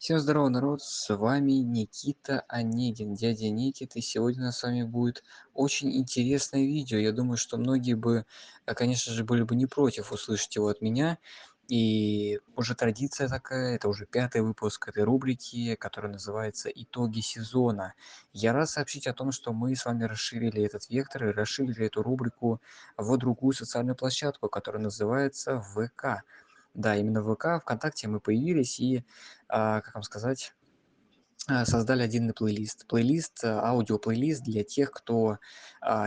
Всем здорово, народ, с вами Никита Онегин, дядя Никита, и сегодня у нас с вами будет очень интересное видео. Я думаю, что многие бы, э, конечно же, были бы не против услышать его от меня. И уже традиция такая, это уже пятый выпуск этой рубрики, которая называется «Итоги сезона». Я рад сообщить о том, что мы с вами расширили этот вектор и расширили эту рубрику в другую социальную площадку, которая называется ВК. Да, именно в ВК, ВКонтакте мы появились и, а, как вам сказать, а, создали отдельный плейлист. Плейлист, а, аудиоплейлист для тех, кто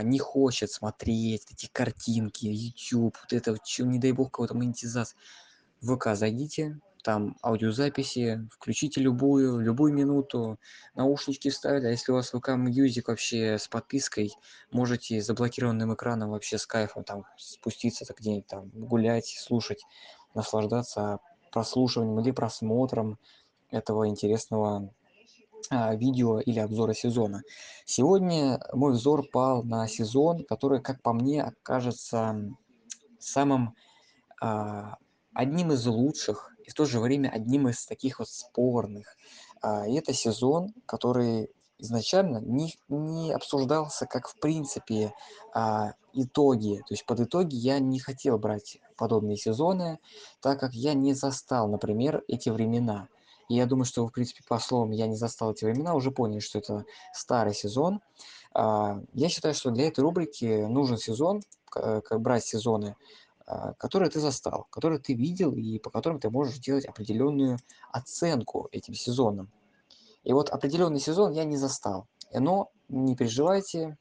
не хочет смотреть эти картинки, YouTube, вот это, не дай бог, кого-то монетизация. В ВК зайдите, там аудиозаписи, включите любую, любую минуту, наушнички вставили, а если у вас ВК Music вообще с подпиской, можете заблокированным экраном вообще с кайфом там спуститься где-нибудь там гулять, слушать наслаждаться прослушиванием или просмотром этого интересного а, видео или обзора сезона. Сегодня мой взор пал на сезон, который, как по мне, окажется самым а, одним из лучших и в то же время одним из таких вот спорных. А, и это сезон, который изначально не, не обсуждался как в принципе а, итоги. То есть под итоги я не хотел брать подобные сезоны, так как я не застал, например, эти времена. И я думаю, что, в принципе, по словам «я не застал эти времена» уже поняли, что это старый сезон. А, я считаю, что для этой рубрики нужен сезон, как брать сезоны, а, которые ты застал, которые ты видел и по которым ты можешь делать определенную оценку этим сезонам. И вот определенный сезон я не застал. Но не переживайте,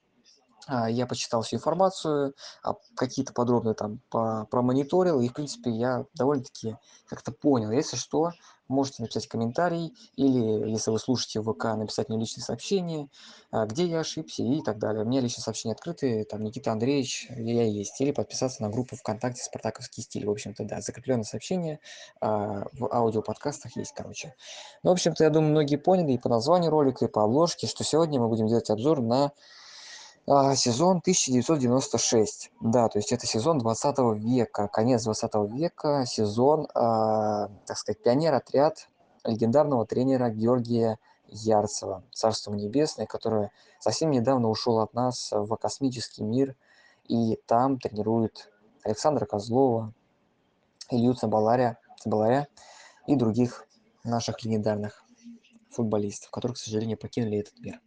а, я почитал всю информацию, а, какие-то подробно там промониторил, и, в принципе, я довольно-таки как-то понял. Если что, можете написать комментарий, или, если вы слушаете ВК, написать мне личное сообщение, а, где я ошибся и так далее. У меня личные сообщения открыты, там Никита Андреевич, я есть, или подписаться на группу ВКонтакте «Спартаковский стиль». В общем-то, да, закрепленное сообщение в аудиоподкастах есть, короче. Ну, в общем-то, я думаю, многие поняли и по названию ролика, и по обложке, что сегодня мы будем делать обзор на а, сезон 1996. Да, то есть это сезон 20 века, конец 20 века, сезон, а, так сказать, пионер-отряд легендарного тренера Георгия Ярцева, Царство Небесное, который совсем недавно ушел от нас в космический мир, и там тренирует Александра Козлова, Илью Цабаларя, Цабаларя и других наших легендарных футболистов, которые, к сожалению, покинули этот мир.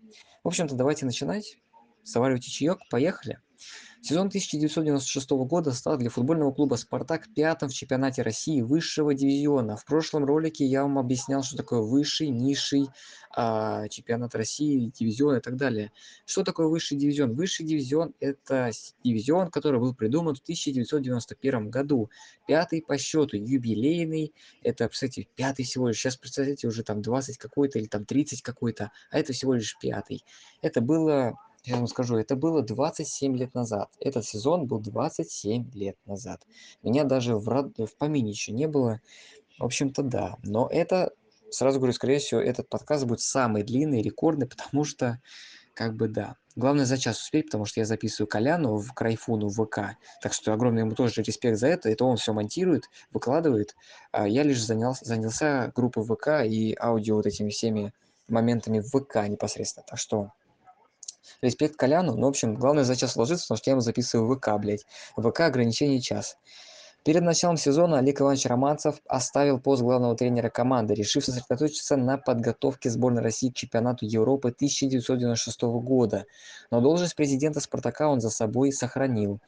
В общем-то, давайте начинать заваривайте чаек, поехали. Сезон 1996 года стал для футбольного клуба «Спартак» пятым в чемпионате России высшего дивизиона. В прошлом ролике я вам объяснял, что такое высший, низший а, чемпионат России, дивизион и так далее. Что такое высший дивизион? Высший дивизион – это дивизион, который был придуман в 1991 году. Пятый по счету, юбилейный. Это, кстати, пятый всего лишь. Сейчас, представляете, уже там 20 какой-то или там 30 какой-то, а это всего лишь пятый. Это было я вам скажу, это было 27 лет назад. Этот сезон был 27 лет назад. Меня даже в, род... в помине еще не было. В общем-то, да. Но это, сразу говорю, скорее всего, этот подкаст будет самый длинный, рекордный, потому что, как бы, да. Главное за час успеть, потому что я записываю Коляну в Крайфуну в ВК. Так что огромный ему тоже респект за это. Это он все монтирует, выкладывает. А я лишь занялся, занялся группой ВК и аудио вот этими всеми моментами в ВК непосредственно. Так что Респект Коляну, ну, в общем, главное за час ложиться, потому что я ему записываю в ВК, блядь. ВК ограничение час. Перед началом сезона Олег Иванович Романцев оставил пост главного тренера команды, решив сосредоточиться на подготовке сборной России к чемпионату Европы 1996 года. Но должность президента «Спартака» он за собой сохранил.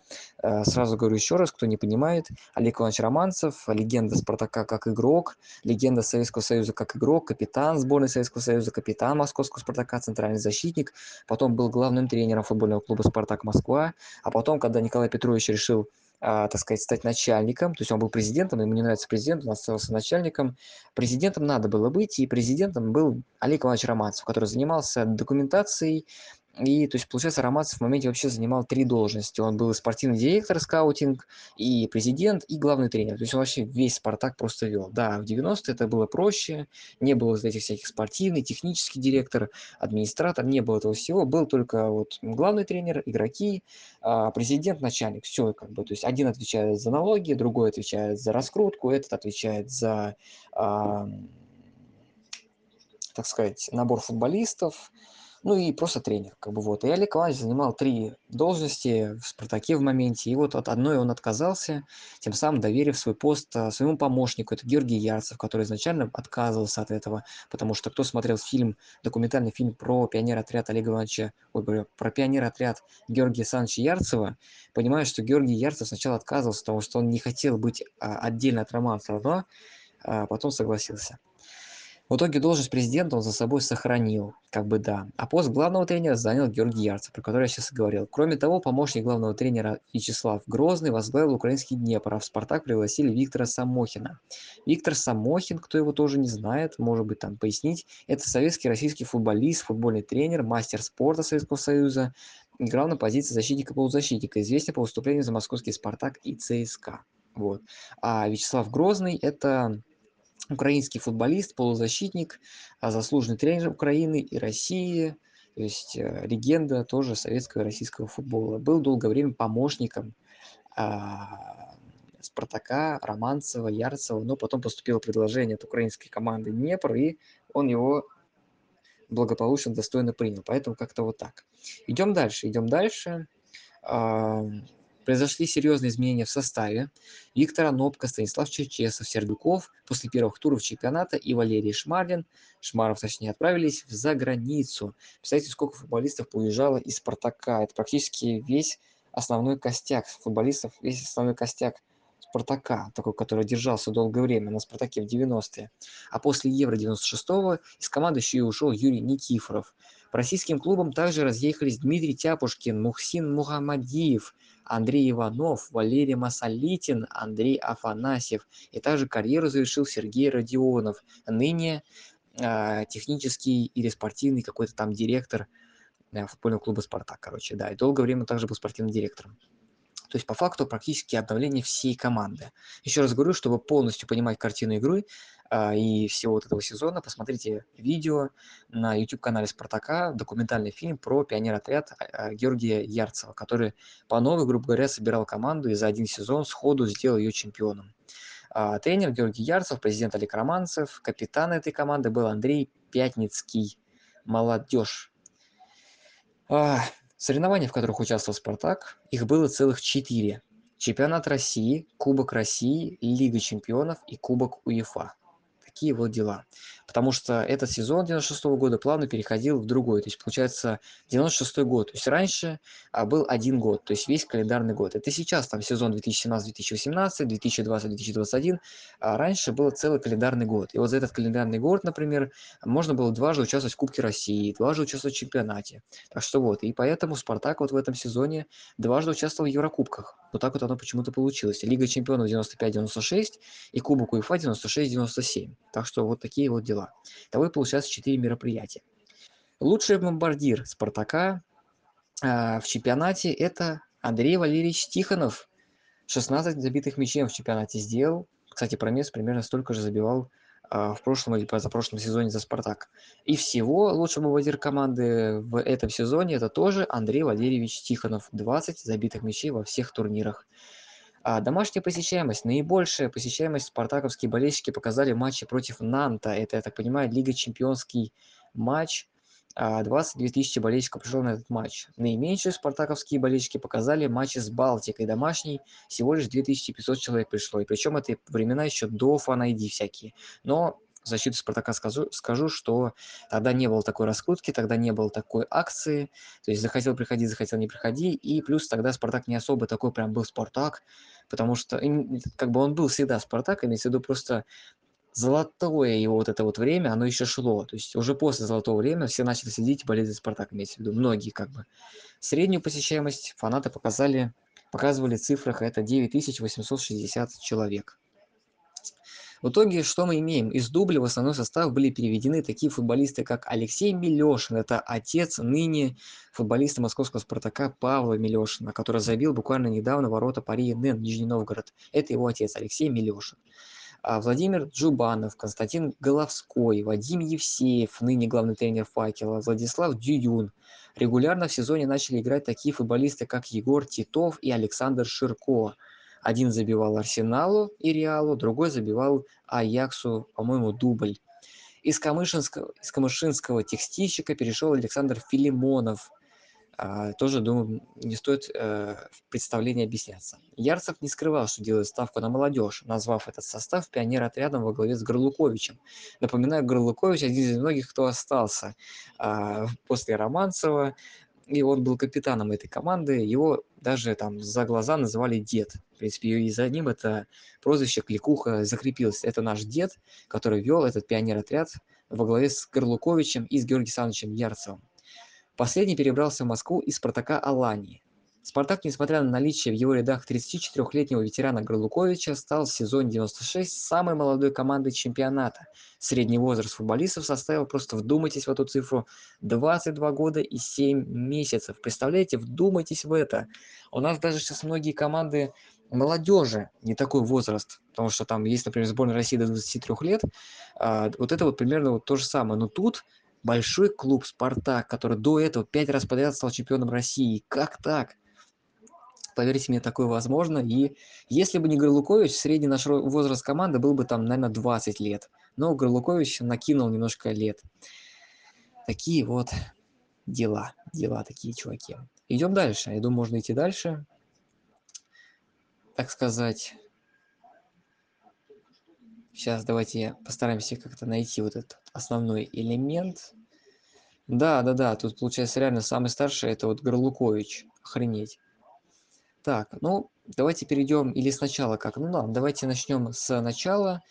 Э, сразу говорю еще раз, кто не понимает, Олег Иванович Романцев, легенда «Спартака» как игрок, легенда Советского Союза как игрок, капитан сборной Советского Союза, капитан Московского «Спартака», центральный защитник, потом был главным тренером футбольного клуба «Спартак Москва», а потом, когда Николай Петрович решил а, так сказать, стать начальником, то есть он был президентом, ему не нравится президент, он остался начальником. Президентом надо было быть, и президентом был Олег Иванович Романцев, который занимался документацией и, то есть, получается, Романцев в моменте вообще занимал три должности. Он был спортивный директор, скаутинг, и президент, и главный тренер. То есть он вообще весь «Спартак» просто вел. Да, в 90-е это было проще, не было вот этих всяких спортивный, технический директор, администратор, не было этого всего. Был только вот главный тренер, игроки, а, президент, начальник. Все как бы. То есть один отвечает за налоги, другой отвечает за раскрутку, этот отвечает за так сказать, набор футболистов, ну и просто тренер, как бы вот. И Олег Иванович занимал три должности в «Спартаке» в моменте, и вот от одной он отказался, тем самым доверив свой пост а, своему помощнику, это Георгий Ярцев, который изначально отказывался от этого, потому что кто смотрел фильм, документальный фильм про пионер-отряд Олега Ивановича, ой, про пионер-отряд Георгия Александровича Ярцева, понимает, что Георгий Ярцев сначала отказывался, потому что он не хотел быть а, отдельно от Романцева, но а, потом согласился. В итоге должность президента он за собой сохранил, как бы да. А пост главного тренера занял Георгий Ярцев, про который я сейчас и говорил. Кроме того, помощник главного тренера Вячеслав Грозный возглавил украинский Днепр, а в «Спартак» пригласили Виктора Самохина. Виктор Самохин, кто его тоже не знает, может быть там пояснить, это советский российский футболист, футбольный тренер, мастер спорта Советского Союза, играл на позиции защитника-полузащитника, известен по выступлению за московский «Спартак» и ЦСКА. Вот. А Вячеслав Грозный – это украинский футболист, полузащитник, а, заслуженный тренер Украины и России, то есть э, легенда тоже советского и российского футбола. Был долгое время помощником а, Спартака, Романцева, Ярцева, но потом поступило предложение от украинской команды Днепр, и он его благополучно, достойно принял. Поэтому как-то вот так. Идем дальше, идем дальше. Произошли серьезные изменения в составе. Виктор Анопко, Станислав Черчесов, Сердюков после первых туров чемпионата и Валерий Шмарлин, Шмаров точнее, отправились в за границу. Представьте, сколько футболистов уезжало из «Спартака». Это практически весь основной костяк футболистов, весь основной костяк Спартака, такой, который держался долгое время на Спартаке в 90-е. А после Евро 96-го из команды еще и ушел Юрий Никифоров. По российским клубам также разъехались Дмитрий Тяпушкин, Мухсин Мухаммадиев, Андрей Иванов, Валерий Масолитин, Андрей Афанасьев. И также карьеру завершил Сергей Родионов, ныне э, технический или спортивный какой-то там директор э, футбольного клуба «Спартак», короче, да. И долгое время также был спортивным директором. То есть по факту практически обновление всей команды. Еще раз говорю, чтобы полностью понимать картину игры а, и всего вот этого сезона, посмотрите видео на YouTube-канале Спартака, документальный фильм про пионер-отряд а, а, Георгия Ярцева, который по новой, грубо говоря, собирал команду и за один сезон сходу сделал ее чемпионом. А, тренер Георгий Ярцев, президент Олег Романцев, капитан этой команды был Андрей Пятницкий. Молодежь. Соревнования, в которых участвовал «Спартак», их было целых четыре. Чемпионат России, Кубок России, Лига чемпионов и Кубок УЕФА такие вот дела. Потому что этот сезон 96 -го года плавно переходил в другой. То есть, получается, 96 год. То есть, раньше а, был один год, то есть весь календарный год. Это сейчас там сезон 2017-2018, 2020-2021. А раньше был целый календарный год. И вот за этот календарный год, например, можно было дважды участвовать в Кубке России, дважды участвовать в чемпионате. Так что вот. И поэтому «Спартак» вот в этом сезоне дважды участвовал в Еврокубках. Вот так вот оно почему-то получилось. Лига чемпионов 95-96 и Кубок УЕФА 96-97. Так что вот такие вот дела. Того и получается 4 мероприятия. Лучший бомбардир «Спартака» э, в чемпионате – это Андрей Валерьевич Тихонов. 16 забитых мячей в чемпионате сделал. Кстати, Промес примерно столько же забивал э, в прошлом или позапрошлом сезоне за «Спартак». И всего лучший бомбардир команды в этом сезоне – это тоже Андрей Валерьевич Тихонов. 20 забитых мячей во всех турнирах. А домашняя посещаемость. Наибольшая посещаемость спартаковские болельщики показали в матче против Нанта. Это, я так понимаю, Лига Чемпионский матч. 22 а, тысячи болельщиков пришло на этот матч. Наименьшие спартаковские болельщики показали матчи с Балтикой. Домашний всего лишь 2500 человек пришло. И причем это времена еще до фан-айди всякие. Но защиту Спартака скажу, скажу, что тогда не было такой раскрутки, тогда не было такой акции. То есть захотел приходи, захотел не приходи. И плюс тогда Спартак не особо такой прям был Спартак потому что как бы он был всегда Спартак, имеется в виду просто золотое его вот это вот время, оно еще шло. То есть уже после золотого времени все начали следить и болеть за Спартак, имеется в виду, многие как бы. Среднюю посещаемость фанаты показали, показывали в цифрах, это 9860 человек. В итоге, что мы имеем? Из дубля в основной состав были переведены такие футболисты, как Алексей Милешин, это отец ныне футболиста московского «Спартака» Павла Милешина, который забил буквально недавно ворота Пари Нэн, Нижний Новгород. Это его отец, Алексей Милешин. А Владимир Джубанов, Константин Головской, Вадим Евсеев, ныне главный тренер «Факела», Владислав Дююн. Регулярно в сезоне начали играть такие футболисты, как Егор Титов и Александр Ширко. Один забивал Арсеналу и Реалу, другой забивал Аяксу, по-моему, дубль. Из камышинского, из камышинского текстильщика перешел Александр Филимонов. А, тоже, думаю, не стоит э, в представлении объясняться. Ярцев не скрывал, что делает ставку на молодежь, назвав этот состав пионер-отрядом во главе с Горлуковичем. Напоминаю, Горлукович один из многих, кто остался а, после Романцева, и он был капитаном этой команды. Его даже там за глаза называли дед. В принципе, и за ним это прозвище Кликуха закрепилось. Это наш дед, который вел этот пионер-отряд во главе с Горлуковичем и с Георгием Александровичем Ярцевым. Последний перебрался в Москву из «Спартака» Алании. «Спартак», несмотря на наличие в его рядах 34-летнего ветерана Горлуковича, стал в сезоне 96 самой молодой командой чемпионата. Средний возраст футболистов составил, просто вдумайтесь в эту цифру, 22 года и 7 месяцев. Представляете, вдумайтесь в это. У нас даже сейчас многие команды молодежи не такой возраст, потому что там есть, например, сборная России до 23 лет, а, вот это вот примерно вот то же самое. Но тут большой клуб «Спартак», который до этого пять раз подряд стал чемпионом России. Как так? Поверьте мне, такое возможно. И если бы не Горлукович, средний наш возраст команды был бы там, наверное, 20 лет. Но Горлукович накинул немножко лет. Такие вот дела. Дела такие, чуваки. Идем дальше. Я думаю, можно идти дальше. Так сказать. Сейчас давайте постараемся как-то найти вот этот основной элемент. Да, да, да, тут получается реально самый старший это вот Горлукович. Охренеть. Так, ну, давайте перейдем или сначала как? Ну ладно, давайте начнем с начала.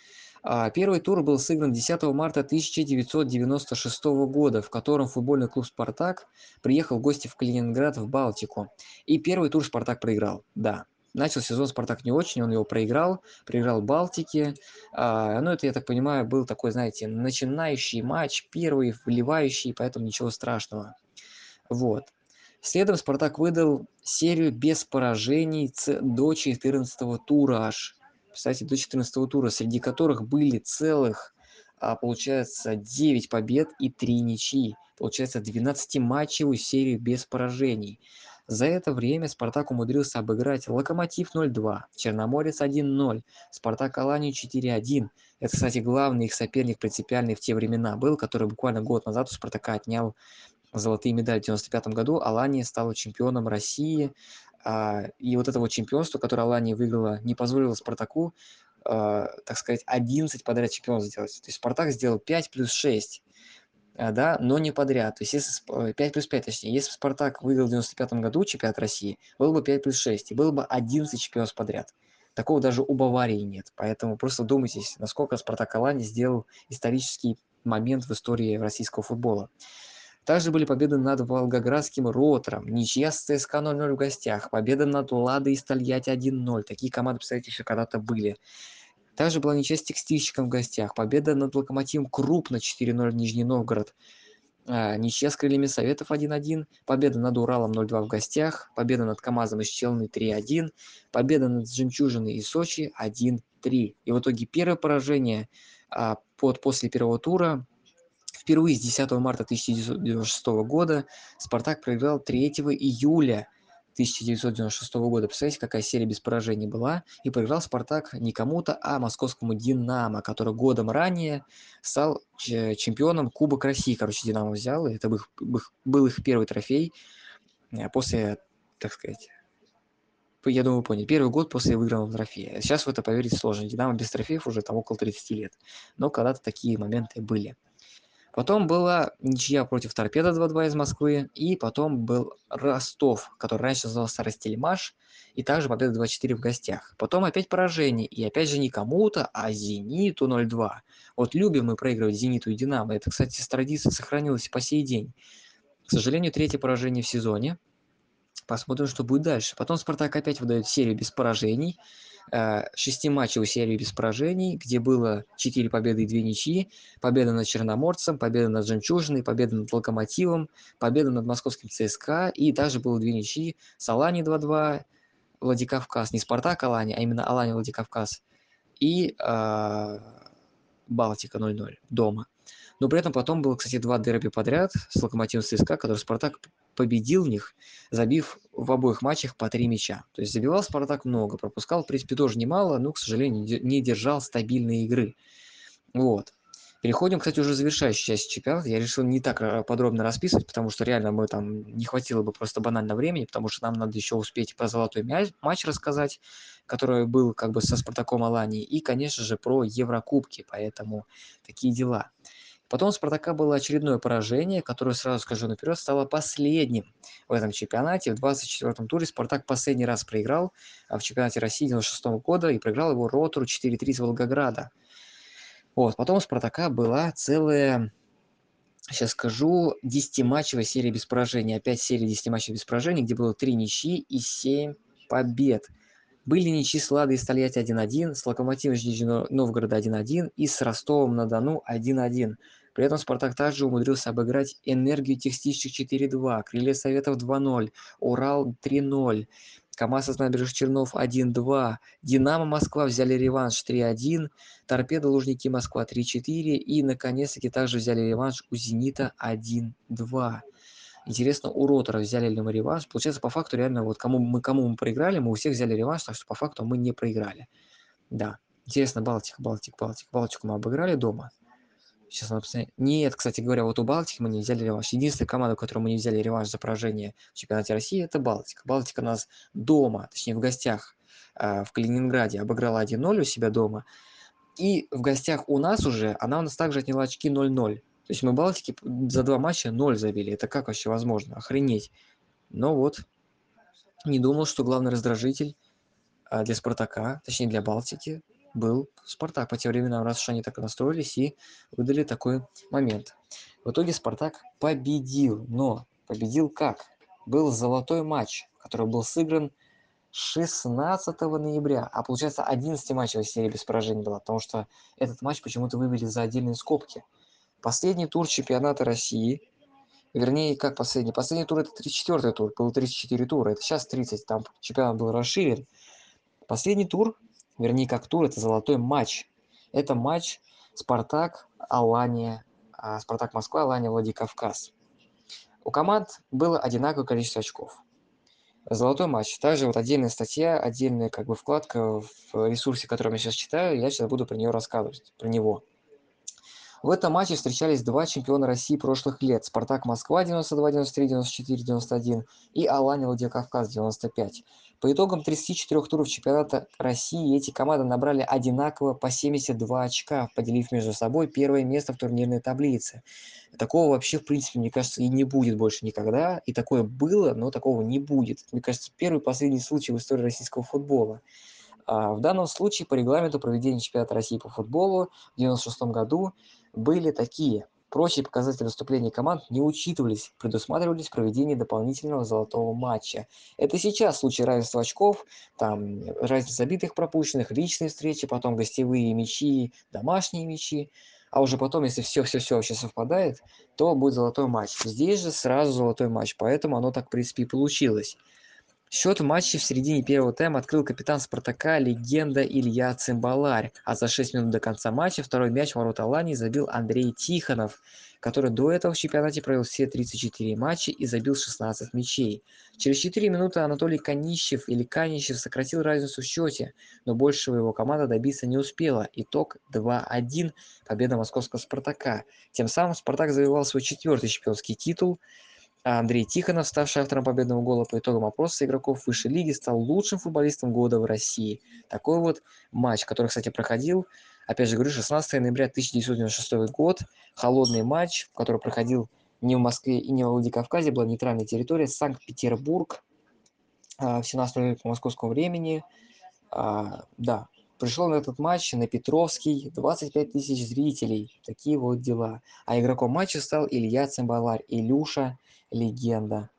А, первый тур был сыгран 10 марта 1996 года, в котором футбольный клуб «Спартак» приехал в гости в Калининград в Балтику. И первый тур «Спартак» проиграл, да. Начал сезон «Спартак» не очень, он его проиграл, проиграл Балтике. А, ну, это, я так понимаю, был такой, знаете, начинающий матч, первый, вливающий, поэтому ничего страшного. Вот. Следом «Спартак» выдал серию без поражений до 14 тура аж. Кстати, до 14 тура, среди которых были целых, а, получается, 9 побед и 3 ничьи. Получается, 12-матчевую серию без поражений. За это время «Спартак» умудрился обыграть «Локомотив» 0-2, «Черноморец» 1-0, «Спартак» Аланию 4-1. Это, кстати, главный их соперник принципиальный в те времена был, который буквально год назад у «Спартака» отнял золотые медали в 95 году. Алания стала чемпионом России. А, и вот это вот чемпионство, которое Алания выиграла, не позволило «Спартаку», а, так сказать, 11 подряд чемпионов сделать. То есть «Спартак» сделал 5 плюс 6. А, да, но не подряд. То есть если 5 плюс 5, точнее, если Спартак выиграл в 95 году чемпионат России, было бы 5 плюс 6, и было бы 11 чемпионов подряд. Такого даже у Баварии нет. Поэтому просто думайтесь, насколько Спартак Алани сделал исторический момент в истории российского футбола. Также были победы над Волгоградским Ротором, ничья с ЦСКА 0-0 в гостях, победа над Ладой и Стальяти 1-0. Такие команды, представляете, еще когда-то были. Также была ничья с текстильщиком в гостях. Победа над Локомотивом крупно 4-0 Нижний Новгород. А, ничья с крыльями Советов 1-1. Победа над Уралом 0-2 в гостях. Победа над КамАЗом из Челны 3-1. Победа над Жемчужиной и Сочи 1-3. И в итоге первое поражение а, под, после первого тура Впервые с 10 марта 1996 года «Спартак» проиграл 3 июля 1996 года. Представляете, какая серия без поражений была? И проиграл «Спартак» не кому-то, а московскому «Динамо», который годом ранее стал чемпионом Кубок России. Короче, «Динамо» взял, и это был их, первый трофей э, после, так сказать, я думаю, поняли, первый год после выигранного трофея. Сейчас в это поверить сложно. «Динамо» без трофеев уже там около 30 лет. Но когда-то такие моменты были. Потом была ничья против Торпеда 2-2 из Москвы. И потом был Ростов, который раньше назывался Ростельмаш. И также победа 2-4 в гостях. Потом опять поражение. И опять же не кому-то, а Зениту 0-2. Вот любим мы проигрывать Зениту и Динамо. Это, кстати, с традицией сохранилось по сей день. К сожалению, третье поражение в сезоне. Посмотрим, что будет дальше. Потом Спартак опять выдает серию без поражений. Э, шестиматчевую серию без поражений, где было 4 победы и 2 ничьи, победа над Черноморцем, победа над Жемчужиной, победа над Локомотивом, победа над московским ЦСКА, и также было 2 ничьи, с Алани 2-2, Владикавказ, не Спартак Алани, а именно Алани Владикавказ, и э, Балтика 0-0 дома. Но при этом потом было, кстати, два дерби подряд с Локомотивом ЦСКА, который Спартак победил в них, забив в обоих матчах по три мяча. То есть забивал Спартак много, пропускал, в принципе, тоже немало, но, к сожалению, не держал стабильные игры. Вот. Переходим, кстати, уже завершающей части чемпионата. Я решил не так э, подробно расписывать, потому что реально мы там не хватило бы просто банально времени, потому что нам надо еще успеть про золотой мяч, матч рассказать, который был как бы со Спартаком Алании, и, конечно же, про Еврокубки, поэтому такие дела. Потом у Спартака было очередное поражение, которое, сразу скажу наперед, стало последним в этом чемпионате. В 24-м туре Спартак последний раз проиграл а, в чемпионате России 96 -го года и проиграл его Ротору 4-3 из Волгограда. Вот, потом у Спартака была целая, сейчас скажу, 10-матчевая серия без поражений. Опять серия 10 матчей без поражений, где было 3 ничьи и 7 побед. Были ничьи с Ладой и с Тольятти 1-1, с Локомотивом Нижнего Новгорода 1-1 и с Ростовом-на-Дону 1-1. При этом «Спартак» также умудрился обыграть «Энергию Технических» 4-2, «Крылья Советов» 2-0, «Урал» 3-0. КамАЗ из набережных Чернов 1-2, Динамо Москва взяли реванш 3-1, Торпедо Лужники Москва 3-4 и наконец-таки также взяли реванш у Зенита 1-2. Интересно, у Ротора взяли ли мы реванш? Получается, по факту реально, вот кому мы, кому мы проиграли, мы у всех взяли реванш, так что по факту мы не проиграли. Да. Интересно, Балтика, Балтик, Балтик. Балтику мы обыграли дома. Сейчас надо посмотреть. Нет, кстати говоря, вот у Балтики мы не взяли реванш. Единственная команда, у которой мы не взяли реванш за поражение в чемпионате России, это Балтика. Балтика нас дома, точнее в гостях э, в Калининграде обыграла 1-0 у себя дома. И в гостях у нас уже, она у нас также отняла очки 0-0. То есть мы Балтике за два матча 0 забили. Это как вообще возможно? Охренеть. Но вот, не думал, что главный раздражитель э, для Спартака, точнее для Балтики, был Спартак по тем временам, раз уж они так настроились и выдали такой момент. В итоге Спартак победил, но победил как? Был золотой матч, который был сыгран 16 ноября, а получается 11 матчей в серии без поражений было, потому что этот матч почему-то вывели за отдельные скобки. Последний тур чемпионата России, вернее, как последний? Последний тур это 34 тур, было 34 тура, это сейчас 30, там чемпионат был расширен. Последний тур вернее как тур, это золотой матч. Это матч Спартак, Алания, а, Спартак Москва, Алания, Владикавказ. У команд было одинаковое количество очков. Золотой матч. Также вот отдельная статья, отдельная как бы вкладка в ресурсе, который я сейчас читаю, я сейчас буду про нее рассказывать, про него. В этом матче встречались два чемпиона России прошлых лет. «Спартак Москва» 92, 93, 94, 91 и «Алания Владикавказ» 95. По итогам 34 туров чемпионата России эти команды набрали одинаково по 72 очка, поделив между собой первое место в турнирной таблице. Такого вообще, в принципе, мне кажется, и не будет больше никогда. И такое было, но такого не будет. Мне кажется, первый и последний случай в истории российского футбола. А в данном случае по регламенту проведения чемпионата России по футболу в 1996 году были такие. Прочие показатели выступлений команд не учитывались, предусматривались проведение дополнительного золотого матча. Это сейчас в случае равенства очков, там разница забитых пропущенных, личные встречи, потом гостевые мячи, домашние мячи. А уже потом, если все-все-все вообще совпадает, то будет золотой матч. Здесь же сразу золотой матч, поэтому оно так, в принципе, и получилось. Счет в матче в середине первого тайма открыл капитан «Спартака» легенда Илья Цимбаларь, а за 6 минут до конца матча второй мяч в ворота Алании забил Андрей Тихонов, который до этого в чемпионате провел все 34 матча и забил 16 мячей. Через 4 минуты Анатолий Канищев или Канищев сократил разницу в счете, но большего его команда добиться не успела. Итог 2-1, победа московского «Спартака». Тем самым «Спартак» завоевал свой четвертый чемпионский титул – а Андрей Тихонов, ставший автором победного гола по итогам опроса игроков высшей лиги, стал лучшим футболистом года в России. Такой вот матч, который, кстати, проходил, опять же говорю, 16 ноября 1996 год. Холодный матч, который проходил не в Москве и не в Владикавказе, была нейтральная территория, Санкт-Петербург, в 17 по московскому времени. А, да, Пришел на этот матч на Петровский 25 тысяч зрителей. Такие вот дела. А игроком матча стал Илья Цимбаларь. Илюша – легенда.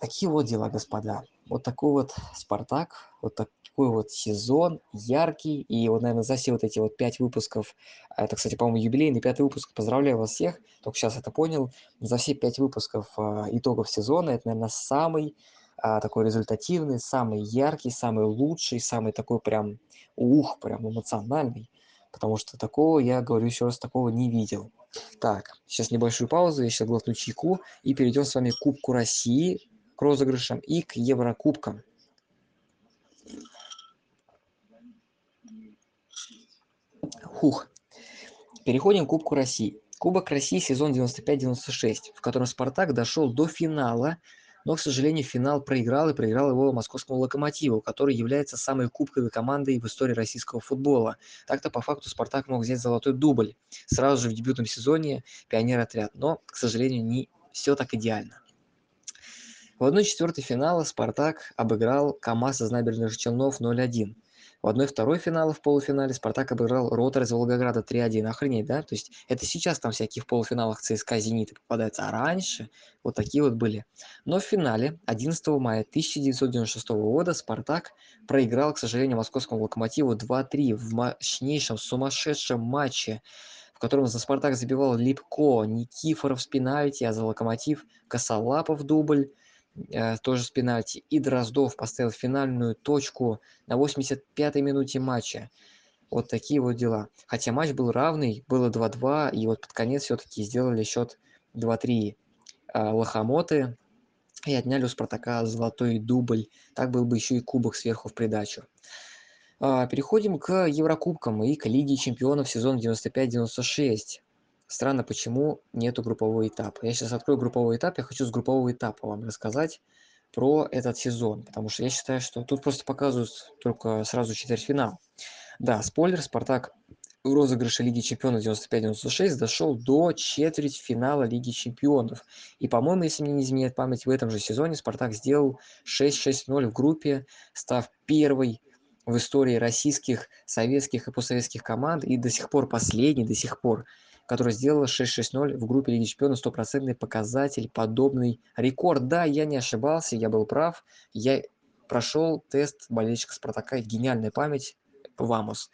Такие вот дела, господа. Вот такой вот «Спартак», вот такой вот сезон, яркий. И вот, наверное, за все вот эти вот пять выпусков, а это, кстати, по-моему, юбилейный пятый выпуск, поздравляю вас всех, только сейчас это понял, за все пять выпусков э, итогов сезона, это, наверное, самый а, такой результативный, самый яркий, самый лучший, самый такой прям ух, прям эмоциональный, потому что такого, я говорю еще раз, такого не видел. Так, сейчас небольшую паузу, я сейчас глотну чайку и перейдем с вами к Кубку России, к розыгрышам и к Еврокубкам. Хух. Переходим к Кубку России. Кубок России сезон 95-96, в котором «Спартак» дошел до финала, но, к сожалению, финал проиграл и проиграл его московскому «Локомотиву», который является самой кубковой командой в истории российского футбола. Так-то по факту «Спартак» мог взять золотой дубль сразу же в дебютном сезоне «Пионер-отряд», но, к сожалению, не все так идеально. В 1-4 финала «Спартак» обыграл КАМАЗ из набережных Челнов 0-1. В 1-2 финала в полуфинале «Спартак» обыграл «Ротор» из Волгограда 3-1. Охренеть, да? То есть это сейчас там всякие в полуфиналах ЦСКА «Зениты» попадаются, а раньше вот такие вот были. Но в финале 11 мая 1996 года «Спартак» проиграл, к сожалению, московскому «Локомотиву» 2-3 в мощнейшем, сумасшедшем матче, в котором за «Спартак» забивал Липко, Никифоров с пенальти, а за «Локомотив» Косолапов дубль, тоже с пенальти. И Дроздов поставил финальную точку на 85-й минуте матча. Вот такие вот дела. Хотя матч был равный, было 2-2, и вот под конец все-таки сделали счет 2-3 а, лохомоты и отняли у Спартака золотой дубль. Так был бы еще и кубок сверху в придачу. А, переходим к Еврокубкам и к Лиге чемпионов сезон 95-96. Странно, почему нету группового этапа. Я сейчас открою групповой этап, я хочу с группового этапа вам рассказать про этот сезон, потому что я считаю, что тут просто показывают только сразу четвертьфинал. Да, спойлер, Спартак в розыгрыше Лиги Чемпионов 95-96 дошел до четвертьфинала Лиги Чемпионов. И, по-моему, если мне не изменяет память, в этом же сезоне Спартак сделал 6-6-0 в группе, став первой в истории российских, советских и постсоветских команд, и до сих пор последний, до сих пор которая сделала 6-6-0 в группе Лиги Чемпионов, стопроцентный показатель, подобный рекорд. Да, я не ошибался, я был прав, я прошел тест болельщика Спартака, гениальная память, Вамус.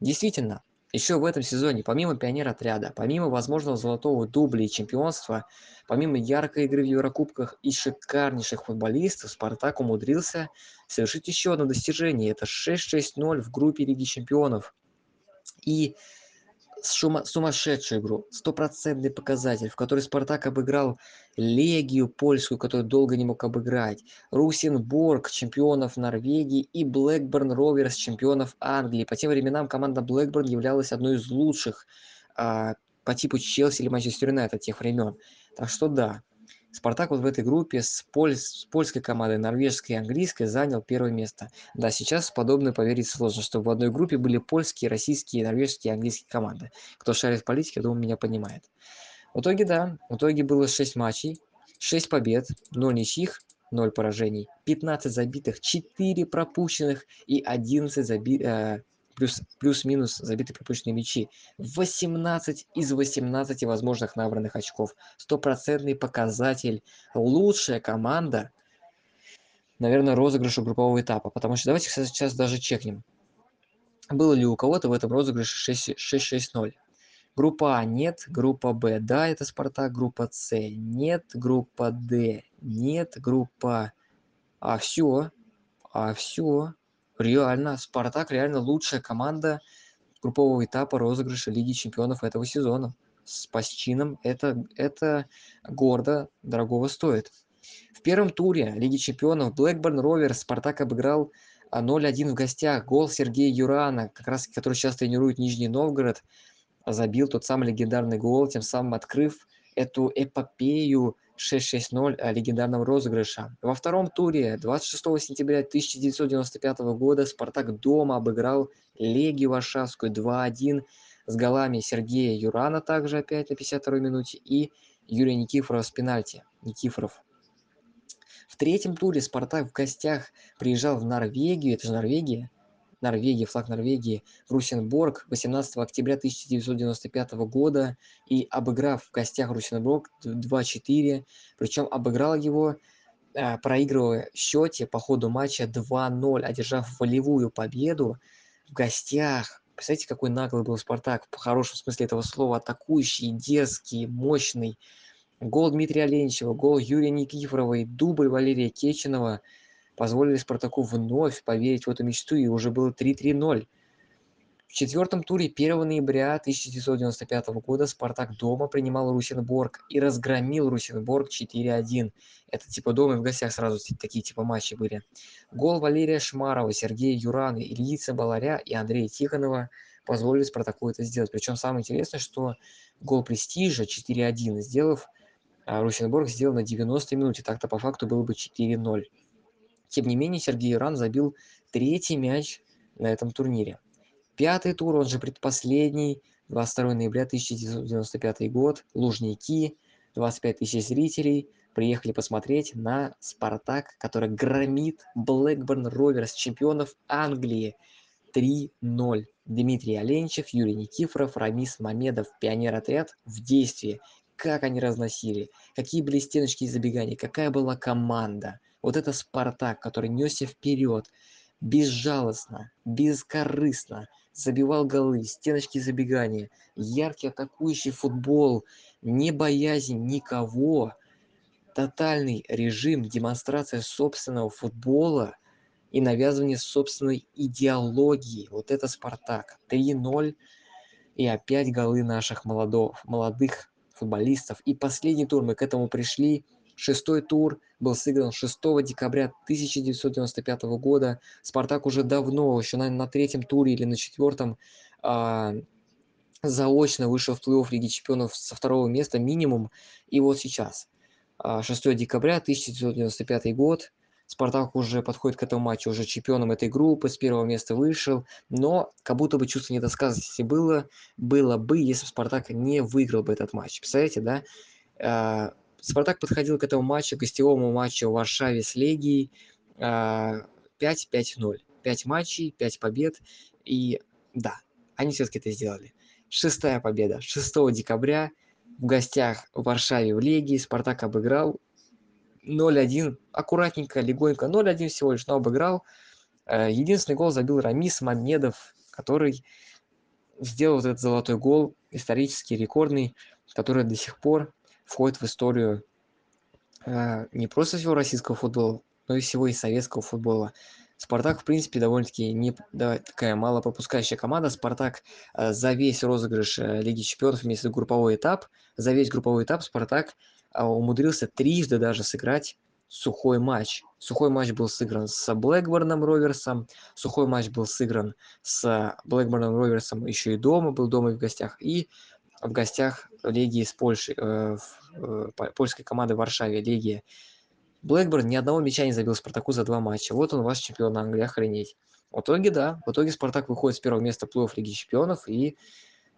Действительно, еще в этом сезоне, помимо пионер-отряда, помимо возможного золотого дубля и чемпионства, помимо яркой игры в Еврокубках и шикарнейших футболистов, Спартак умудрился совершить еще одно достижение. Это 6-6-0 в группе Лиги Чемпионов. И шума, сумасшедшую игру, стопроцентный показатель, в которой Спартак обыграл Легию польскую, которую долго не мог обыграть, Русенбург, чемпионов Норвегии и Блэкберн Роверс, чемпионов Англии. По тем временам команда Блэкберн являлась одной из лучших а, по типу Челси или Манчестер Юнайтед тех времен. Так что да, Спартак вот в этой группе с, поль... с польской командой, норвежской и английской занял первое место. Да, сейчас подобное поверить сложно, что в одной группе были польские, российские, норвежские и английские команды. Кто шарит в политике, я думаю, меня понимает. В итоге, да, в итоге было 6 матчей, 6 побед, 0 ничьих, 0 поражений, 15 забитых, 4 пропущенных и 11 заби... э, плюс, плюс-минус забитые пропущенные мячи. 18 из 18 возможных набранных очков. Стопроцентный показатель. Лучшая команда, наверное, розыгрыша группового этапа. Потому что давайте сейчас даже чекнем. Было ли у кого-то в этом розыгрыше 6-6-0? Группа А нет, группа Б да, это Спартак, группа С нет, группа Д нет, группа А все, а все, Реально, Спартак реально лучшая команда группового этапа розыгрыша Лиги Чемпионов этого сезона. С Пасчином это, это гордо, дорогого стоит. В первом туре Лиги Чемпионов Блэкберн Ровер Спартак обыграл 0-1 в гостях. Гол Сергея Юрана, как раз который сейчас тренирует Нижний Новгород, забил тот самый легендарный гол, тем самым открыв эту эпопею 6-6-0 э, легендарного розыгрыша. Во втором туре 26 сентября 1995 года «Спартак» дома обыграл Легию Варшавскую 2-1 с голами Сергея Юрана также опять на 52-й минуте и Юрия Никифорова с пенальти. Никифоров. В третьем туре «Спартак» в гостях приезжал в Норвегию, это же Норвегия, Норвегии, флаг Норвегии в Русенбург 18 октября 1995 года и обыграв в гостях Русенбург 2-4, причем обыграл его, э, проигрывая в счете по ходу матча 2-0, одержав волевую победу в гостях. Представляете, какой наглый был Спартак, в хорошем смысле этого слова, атакующий, дерзкий, мощный. Гол Дмитрия Оленичева, гол Юрия Никифорова и дубль Валерия Кеченова – позволили Спартаку вновь поверить в эту мечту, и уже было 3-3-0. В четвертом туре 1 ноября 1995 года Спартак дома принимал Русенборг и разгромил Русенборг 4-1. Это типа дома и в гостях сразу такие типа матчи были. Гол Валерия Шмарова, Сергея Юрана, Ильица Баларя и Андрея Тихонова позволили Спартаку это сделать. Причем самое интересное, что гол престижа 4-1, сделав, а, Русенбург сделал на 90 минуте, так-то по факту было бы 4-0. Тем не менее, Сергей Иран забил третий мяч на этом турнире. Пятый тур, он же предпоследний, 22 ноября 1995 год, Лужники, 25 тысяч зрителей приехали посмотреть на «Спартак», который громит Блэкберн Роверс, чемпионов Англии 3-0. Дмитрий Оленчев, Юрий Никифоров, Рамис Мамедов, пионер-отряд в действии. Как они разносили, какие были стеночки и забегания, какая была команда. Вот это «Спартак», который несся вперед, безжалостно, бескорыстно, забивал голы, стеночки забегания, яркий атакующий футбол, не боязнь никого, тотальный режим, демонстрация собственного футбола и навязывание собственной идеологии. Вот это «Спартак». 3-0 и опять голы наших молодов, молодых футболистов. И последний тур мы к этому пришли. Шестой тур был сыгран 6 декабря 1995 года. «Спартак» уже давно, еще, наверное, на третьем туре или на четвертом, а, заочно вышел в плей-офф Лиги Чемпионов со второго места минимум. И вот сейчас, 6 а, декабря 1995 год, Спартак уже подходит к этому матчу уже чемпионом этой группы, с первого места вышел, но как будто бы чувство недосказанности было, было бы, если бы Спартак не выиграл бы этот матч. Представляете, да? А, Спартак подходил к этому матчу, гостевому матчу в Варшаве с Легией 5-5-0. 5 матчей, 5 побед. И да, они все-таки это сделали. Шестая победа. 6 декабря в гостях в Варшаве в Легии Спартак обыграл 0-1. Аккуратненько, легонько. 0-1 всего лишь, но обыграл. Э, единственный гол забил Рамис Мамедов, который сделал вот этот золотой гол, исторический, рекордный, который до сих пор входит в историю э, не просто всего российского футбола, но и всего и советского футбола. Спартак, в принципе, довольно-таки не да, такая малопропускающая команда. Спартак э, за весь розыгрыш э, Лиги Чемпионов, вместо групповой этап, за весь групповой этап Спартак э, умудрился трижды даже сыграть сухой матч. Сухой матч был сыгран с Блэкборном Роверсом, сухой матч был сыгран с Блэкборном Роверсом еще и дома, был дома и в гостях, и в гостях Легии с Польшей, э, э, польской команды в Варшаве, Легия. Блэкберн ни одного мяча не забил Спартаку за два матча. Вот он ваш чемпион Англии, охренеть. В итоге, да, в итоге Спартак выходит с первого места плей-офф Лиги Чемпионов и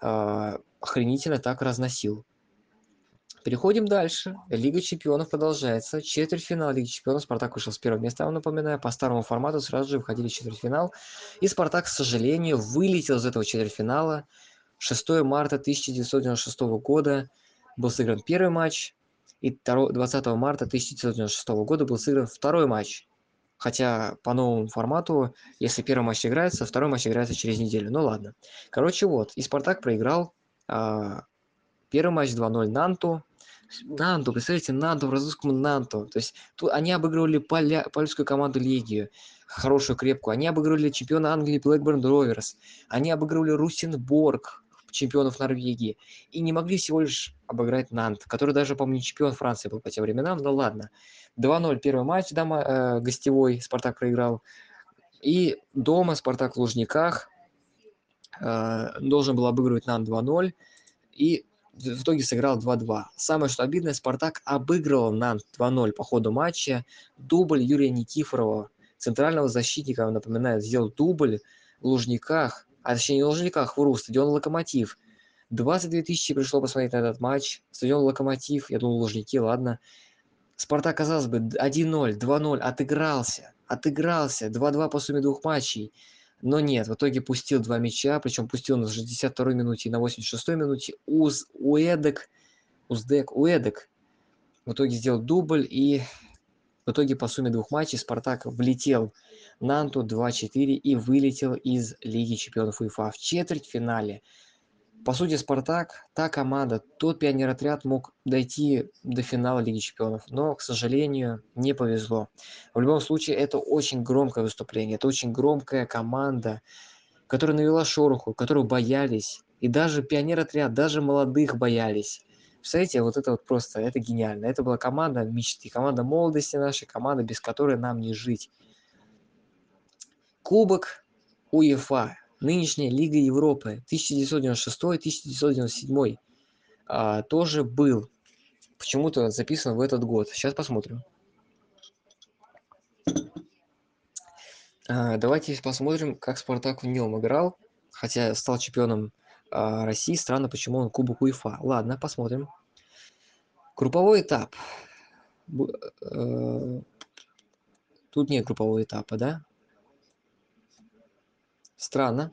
э, охренительно так разносил. Переходим дальше. Лига Чемпионов продолжается. Четвертьфинал Лиги Чемпионов. Спартак вышел с первого места, я вам напоминаю. По старому формату сразу же выходили в четвертьфинал. И Спартак, к сожалению, вылетел из этого четвертьфинала. 6 марта 1996 года был сыгран первый матч, и 20 марта 1996 года был сыгран второй матч. Хотя по новому формату, если первый матч играется, второй матч играется через неделю. Ну ладно. Короче, вот. И Спартак проиграл а, первый матч 2-0 Нанту. Нанту, представляете, Нанту, французскому Нанту. То есть тут они обыгрывали поля, польскую команду Легию, хорошую, крепкую. Они обыгрывали чемпиона Англии Blackburn Rovers. Они обыгрывали Русенборг, чемпионов Норвегии, и не могли всего лишь обыграть Нант, который даже, по-моему, чемпион Франции был по тем временам, но ладно. 2-0 первый матч дома, э, гостевой Спартак проиграл, и дома Спартак в Лужниках э, должен был обыгрывать Нант 2-0, и в итоге сыграл 2-2. Самое что обидное, Спартак обыгрывал Нант 2-0 по ходу матча. Дубль Юрия Никифорова, центрального защитника, напоминаю, сделал дубль в Лужниках а точнее не Лужниках, вру, стадион Локомотив. 22 тысячи пришло посмотреть на этот матч. Стадион Локомотив, я думал, Лужники, ладно. Спартак, казалось бы, 1-0, 2-0, отыгрался, отыгрался, 2-2 по сумме двух матчей. Но нет, в итоге пустил два мяча, причем пустил на 62-й минуте и на 86-й минуте. Уз, Уэдек, Уздек, Уэдек в итоге сделал дубль и в итоге по сумме двух матчей Спартак влетел на Анту 2-4 и вылетел из Лиги чемпионов УЕФА в четвертьфинале. По сути, Спартак, та команда, тот пионер-отряд мог дойти до финала Лиги чемпионов, но, к сожалению, не повезло. В любом случае, это очень громкое выступление, это очень громкая команда, которая навела шороху, которую боялись, и даже пионер-отряд, даже молодых боялись. Представляете, вот это вот просто, это гениально. Это была команда мечты, команда молодости нашей, команда, без которой нам не жить. Кубок УЕФА. нынешняя Лига Европы 1996-1997 а, тоже был. Почему-то записан в этот год. Сейчас посмотрим. А, давайте посмотрим, как Спартак в нем играл. Хотя стал чемпионом России. Странно, почему он Кубок УЕФА. Ладно, посмотрим. Групповой этап. Э, тут нет группового этапа, да? Странно.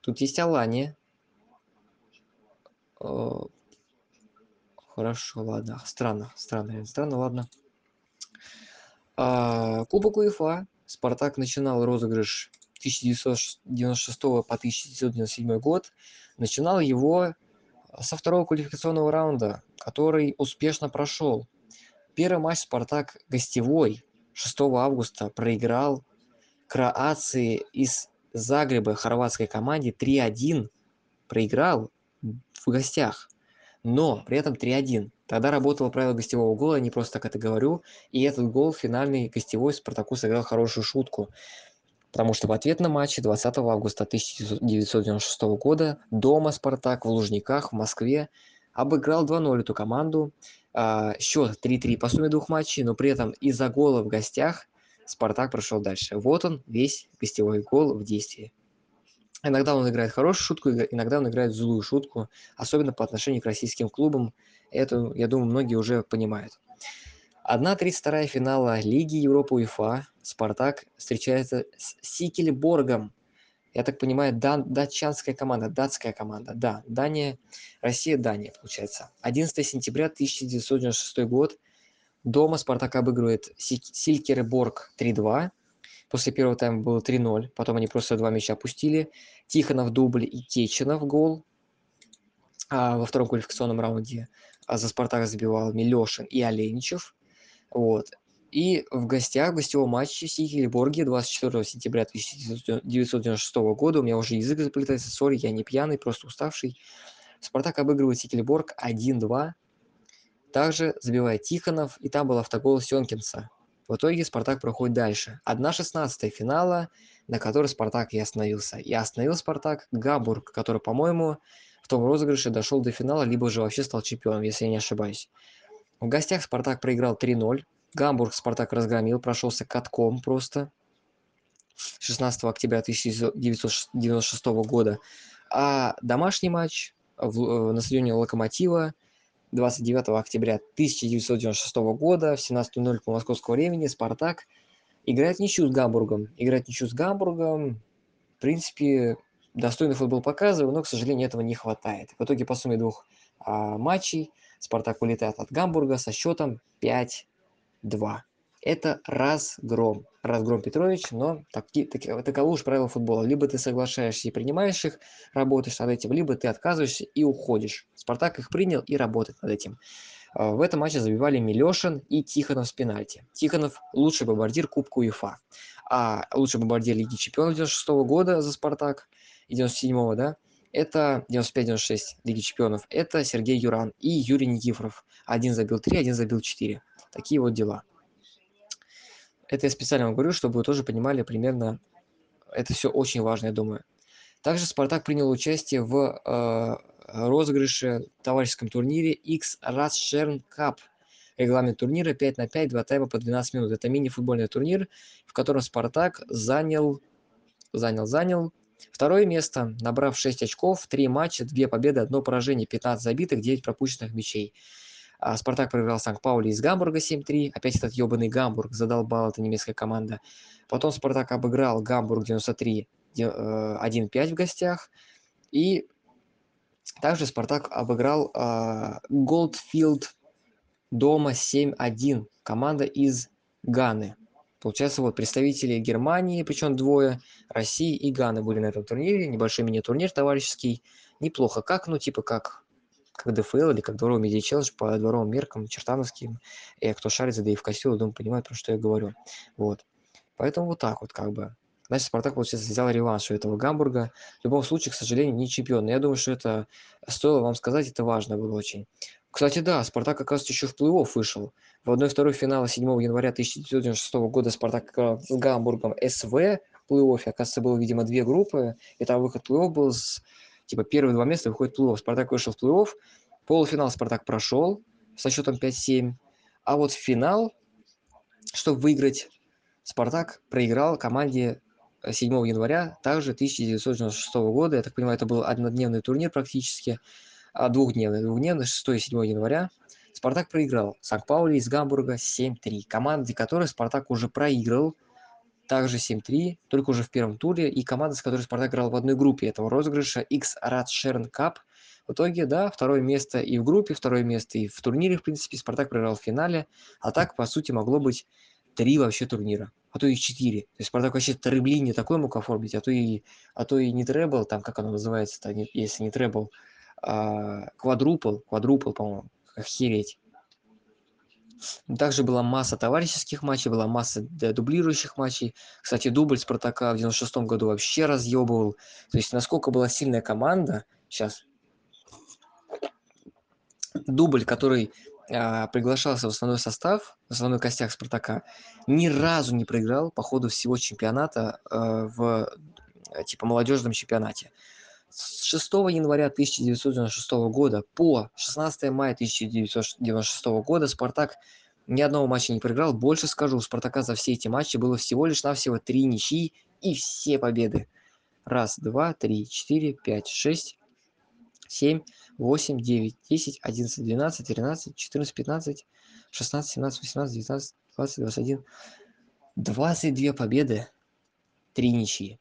Тут есть Алания. Хорошо, ладно. Странно, странно, странно, ладно. А, Кубок УЕФА. Спартак начинал розыгрыш 1996 по 1997 год. Начинал его со второго квалификационного раунда, который успешно прошел. Первый матч «Спартак» гостевой 6 августа проиграл Кроации из Загреба хорватской команде 3-1. Проиграл в гостях, но при этом 3-1. Тогда работало правило гостевого гола, не просто так это говорю. И этот гол финальный гостевой Спартаку сыграл хорошую шутку. Потому что в ответном матче 20 августа 1996 года дома «Спартак» в Лужниках в Москве обыграл 2-0 эту команду. А, счет 3-3 по сумме двух матчей, но при этом из-за гола в гостях «Спартак» прошел дальше. Вот он, весь гостевой гол в действии. Иногда он играет хорошую шутку, иногда он играет злую шутку, особенно по отношению к российским клубам. Это, я думаю, многие уже понимают. 1-32 финала Лиги Европы УЕФА Спартак встречается с Сикельборгом. Я так понимаю, дан, датчанская команда, датская команда. Да, Дания, Россия, Дания, получается. 11 сентября 1996 год. Дома Спартак обыгрывает Силькерборг 3-2. После первого тайма было 3-0. Потом они просто два мяча опустили. Тихонов дубль и Кеченов гол. А во втором квалификационном раунде а за Спартак забивал Милешин и Оленичев. Вот. И в гостях, в гостевом матче Сихельборге 24 сентября 1996 года, у меня уже язык заплетается, сори, я не пьяный, просто уставший. Спартак обыгрывает Сихельборг 1-2. Также забивает Тихонов, и там был автогол Сёнкинса. В итоге Спартак проходит дальше. 1-16 финала, на которой Спартак и остановился. И остановил Спартак Габург, который, по-моему, в том розыгрыше дошел до финала, либо же вообще стал чемпионом, если я не ошибаюсь. В гостях Спартак проиграл 3-0. Гамбург Спартак разгромил, прошелся катком просто. 16 октября 1996 года. А домашний матч в, э, на стадионе Локомотива 29 октября 1996 года в 17.00 по московскому времени Спартак играет ничью с Гамбургом. Играет ничью с Гамбургом. В принципе, достойный футбол показываю, но, к сожалению, этого не хватает. В итоге по сумме двух а, матчей Спартак улетает от Гамбурга со счетом 5-2. Это разгром. Разгром Петрович, но таки, таки, таково уж правило футбола. Либо ты соглашаешься и принимаешь их, работаешь над этим, либо ты отказываешься и уходишь. Спартак их принял и работает над этим. А, в этом матче забивали Милешин и Тихонов с пенальти. Тихонов лучший бомбардир Кубка УЕФА. А лучший бомбардир Лиги Чемпионов 96 -го года за Спартак и 97 да, это 95-96 Лиги Чемпионов, это Сергей Юран и Юрий Никифоров. Один забил 3, один забил 4. Такие вот дела. Это я специально вам говорю, чтобы вы тоже понимали примерно, это все очень важно, я думаю. Также «Спартак» принял участие в э, розыгрыше товарищеском турнире X Rasshern Cup. Регламент турнира 5 на 5, 2 тайма по 12 минут. Это мини-футбольный турнир, в котором «Спартак» занял, занял, занял Второе место, набрав 6 очков, 3 матча, 2 победы, 1 поражение, 15 забитых, 9 пропущенных мячей. А Спартак проиграл Санкт-Паули из Гамбурга 7-3. Опять этот ебаный Гамбург задолбал эта немецкая команда. Потом Спартак обыграл Гамбург 93 1-5 э, в гостях. И также Спартак обыграл Голдфилд дома 7-1. Команда из Ганы. Получается, вот представители Германии, причем двое, России и Ганы были на этом турнире. Небольшой мини-турнир товарищеский. Неплохо. Как, ну, типа как, как ДФЛ или как дворовый медиа челлендж по дворовым меркам, чертановским. И кто шарит за в костюм, думаю, понимает, про что я говорю. Вот. Поэтому вот так вот как бы. Значит, Спартак, получается, взял реванш у этого Гамбурга. В любом случае, к сожалению, не чемпион. Но я думаю, что это стоило вам сказать, это важно было очень. Кстати, да, Спартак, оказывается, еще в плей-офф вышел. В 1-2 финала 7 января 1996 года Спартак с Гамбургом СВ, плей-оффе. Оказывается, было, видимо, две группы, и там выход в плей-офф был с... Типа первые два места выходит плей-офф. Спартак вышел в плей-офф, полуфинал Спартак прошел со счетом 5-7, а вот в финал, чтобы выиграть, Спартак проиграл команде 7 января, также 1996 года. Я так понимаю, это был однодневный турнир практически, а двухдневный, двухдневный, 6 и 7 января. Спартак проиграл Сан-Паули из Гамбурга 7-3. Команде которой Спартак уже проиграл также 7-3, только уже в первом туре. И команда, с которой Спартак играл в одной группе этого розыгрыша, X Rad Shern Cup. В итоге, да, второе место и в группе, второе место и в турнире, в принципе, Спартак проиграл в финале. А так, по сути, могло быть три вообще турнира, а то и четыре. То есть Спартак вообще требли не такой мог оформить, а то и, а то и не требл, там как оно называется, если не требл, а, квадрупл, квадрупл, по-моему, охереть. Также была масса товарищеских матчей, была масса дублирующих матчей. Кстати, дубль Спартака в 96 году вообще разъебывал. То есть, насколько была сильная команда, сейчас, дубль, который а, приглашался в основной состав, в основной костях Спартака, ни разу не проиграл по ходу всего чемпионата а, в типа молодежном чемпионате с 6 января 1996 года по 16 мая 1996 года Спартак ни одного матча не проиграл. Больше скажу, у Спартака за все эти матчи было всего лишь навсего три ничьи и все победы. Раз, два, три, четыре, пять, шесть, семь, восемь, девять, десять, одиннадцать, двенадцать, тринадцать, четырнадцать, пятнадцать, шестнадцать, семнадцать, восемнадцать, девятнадцать, двадцать, двадцать один. Двадцать две победы, три ничьи,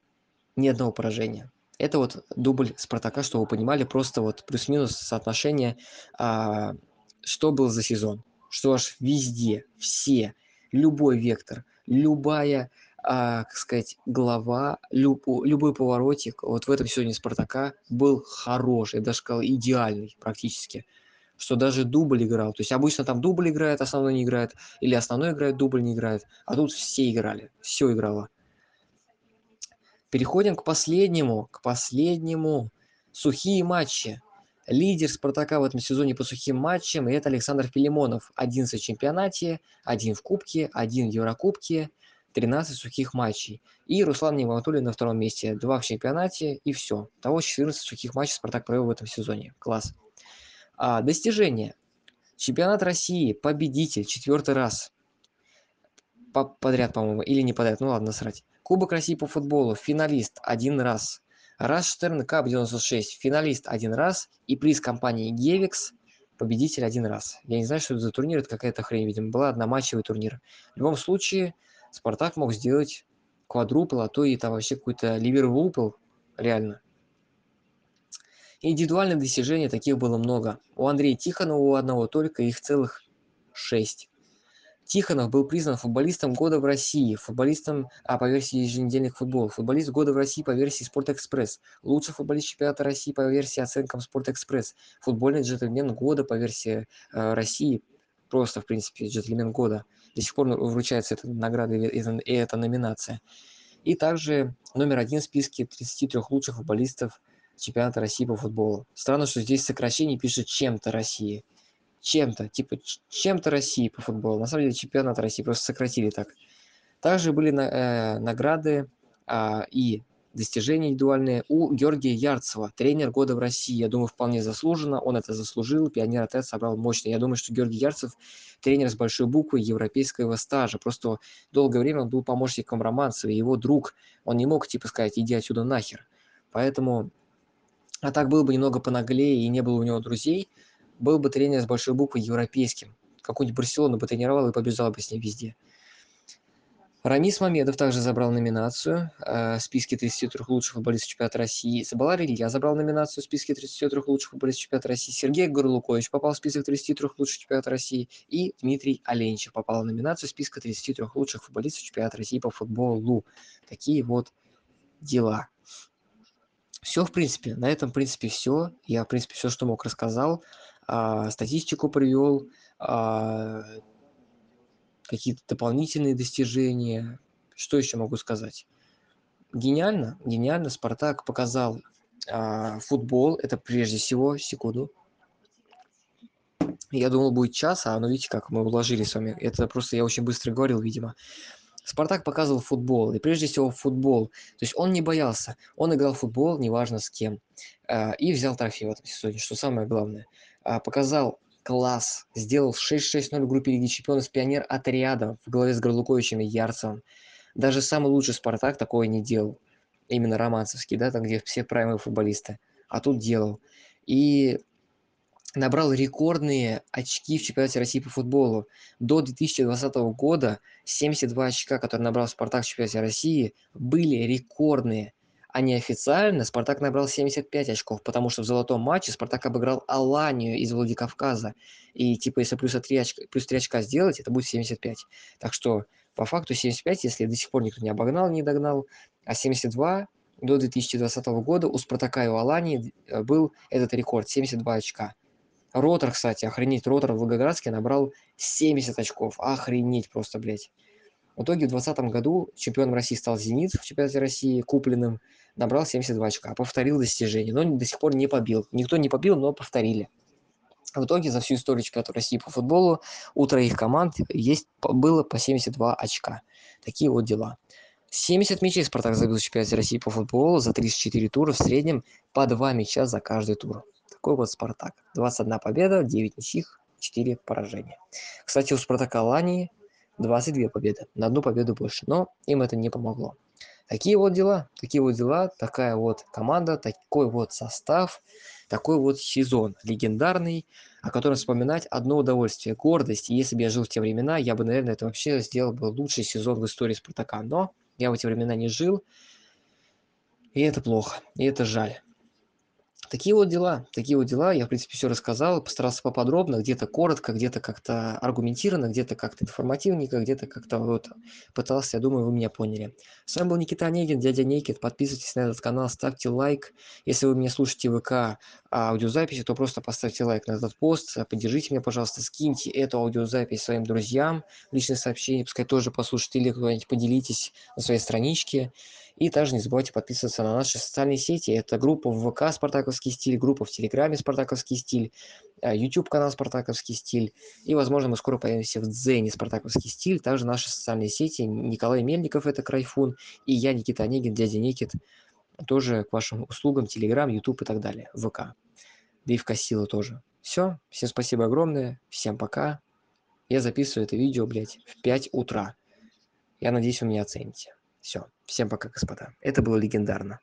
ни одного поражения. Это вот дубль Спартака, чтобы вы понимали, просто вот плюс-минус соотношение, а, что был за сезон. Что аж везде, все, любой вектор, любая, а, как сказать, глава, люб, любой поворотик вот в этом сезоне Спартака был хороший, я даже сказал, идеальный практически что даже дубль играл. То есть обычно там дубль играет, основной не играет, или основной играет, дубль не играет. А тут все играли, все играло. Переходим к последнему, к последнему. Сухие матчи. Лидер Спартака в этом сезоне по сухим матчам – это Александр Филимонов. 11 в чемпионате, 1 в Кубке, 1 в Еврокубке, 13 сухих матчей. И Руслан Нигматуллин на втором месте. 2 в чемпионате и все. Того 14 сухих матчей Спартак провел в этом сезоне. Класс. А, достижения. Чемпионат России, победитель, четвертый раз. Подряд, по-моему, или не подряд, ну ладно, срать. Кубок России по футболу, финалист один раз. Раштерн Кап 96, финалист один раз. И приз компании Гевикс, победитель один раз. Я не знаю, что это за турнир, это какая-то хрень, видимо. Была одноматчевый турнир. В любом случае, Спартак мог сделать квадрупл, а то и там вообще какой-то ливервупл, реально. Индивидуальных достижений таких было много. У Андрея Тихонова у одного только их целых шесть. Тихонов был признан футболистом года в России, футболистом, а по версии еженедельных футбол, футболист года в России по версии Спортэкспресс, лучший футболист чемпионата России по версии оценкам Спортэкспресс, футбольный джентльмен года по версии э, России, просто, в принципе, джентльмен года. До сих пор вручается эта награда и эта, номинация. И также номер один в списке 33 лучших футболистов чемпионата России по футболу. Странно, что здесь сокращение пишет чем-то России чем-то, типа чем-то России по футболу. На самом деле чемпионат России просто сократили так. Также были на, э, награды э, и достижения индивидуальные у Георгия Ярцева, тренер года в России. Я думаю, вполне заслуженно, он это заслужил, пионер АТ собрал мощно. Я думаю, что Георгий Ярцев тренер с большой буквы европейского стажа. Просто долгое время он был помощником Романцева, его друг. Он не мог, типа, сказать, иди отсюда нахер. Поэтому, а так был бы немного понаглее и не было у него друзей – был бы тренер с большой буквы европейским. Какую-нибудь Барселону бы тренировал и побежал бы с ней везде. Рамис Мамедов также забрал номинацию э, в списке 33 лучших футболистов чемпионата России. Забалар Илья забрал номинацию в списке 33 лучших футболистов чемпионата России. Сергей Горлукович попал в список 33 лучших чемпионата России. И Дмитрий Оленчев попал в номинацию списка 33 лучших футболистов чемпионата России по футболу. Такие вот дела. Все, в принципе, на этом, в принципе, все. Я, в принципе, все, что мог, рассказал. А, статистику привел, а, какие-то дополнительные достижения. Что еще могу сказать? Гениально, гениально. Спартак показал а, футбол. Это прежде всего, секунду. Я думал, будет час, а ну видите, как мы уложили с вами. Это просто я очень быстро говорил, видимо. Спартак показывал футбол, и прежде всего футбол. То есть он не боялся, он играл в футбол, неважно с кем, и взял трофей в этом сезоне, что самое главное. А, показал класс, сделал 6-6-0 в группе Лиги Чемпионов пионер отрядом в главе с Горлуковичем и Ярцевым. Даже самый лучший Спартак такое не делал. Именно романцевский, да, там где все праймовые футболисты. А тут делал. И набрал рекордные очки в чемпионате России по футболу. До 2020 года 72 очка, которые набрал Спартак в чемпионате России, были рекордные. А неофициально Спартак набрал 75 очков, потому что в золотом матче Спартак обыграл Аланию из Владикавказа. И типа если плюс 3 очка, плюс 3 очка сделать, это будет 75. Так что по факту 75, если до сих пор никто не обогнал, не догнал, а 72 до 2020 года у Спартака и у Алании э, был этот рекорд 72 очка. Ротор, кстати, охренеть, Ротор в Волгоградске набрал 70 очков. Охренеть просто, блядь. В итоге в 2020 году чемпионом России стал «Зенит» в чемпионате России, купленным. Набрал 72 очка, повторил достижение, но до сих пор не побил. Никто не побил, но повторили. В итоге за всю историю чемпионата России по футболу у троих команд есть, было по 72 очка. Такие вот дела. 70 мячей Спартак забил в чемпионате России по футболу за 34 тура в среднем по 2 мяча за каждый тур. Такой вот Спартак. 21 победа, 9 ничьих, 4 поражения. Кстати, у Спартака Лании 22 победы, на одну победу больше, но им это не помогло. Такие вот дела, такие вот дела, такая вот команда, такой вот состав, такой вот сезон легендарный, о котором вспоминать одно удовольствие, гордость. И если бы я жил в те времена, я бы, наверное, это вообще сделал бы лучший сезон в истории Спартака. Но я в эти времена не жил, и это плохо, и это жаль. Такие вот дела, такие вот дела. Я, в принципе, все рассказал, постарался поподробно, где-то коротко, где-то как-то аргументированно, где-то как-то информативненько, где-то как-то вот пытался, я думаю, вы меня поняли. С вами был Никита Онегин, дядя Никит. Подписывайтесь на этот канал, ставьте лайк. Если вы меня слушаете в ВК аудиозаписи, то просто поставьте лайк на этот пост, поддержите меня, пожалуйста, скиньте эту аудиозапись своим друзьям, личные сообщения, пускай тоже послушают или куда-нибудь поделитесь на своей страничке. И также не забывайте подписываться на наши социальные сети. Это группа в ВК «Спартаковский стиль», группа в Телеграме «Спартаковский стиль», YouTube-канал э, «Спартаковский стиль». И, возможно, мы скоро появимся в Дзене «Спартаковский стиль». Также наши социальные сети. Николай Мельников – это Крайфун. И я, Никита Онегин, дядя Никит. Тоже к вашим услугам. Телеграм, YouTube и так далее. ВК. Да и в Кассила тоже. Все. Всем спасибо огромное. Всем пока. Я записываю это видео, блядь, в 5 утра. Я надеюсь, вы меня оцените. Все. Всем пока, господа. Это было легендарно.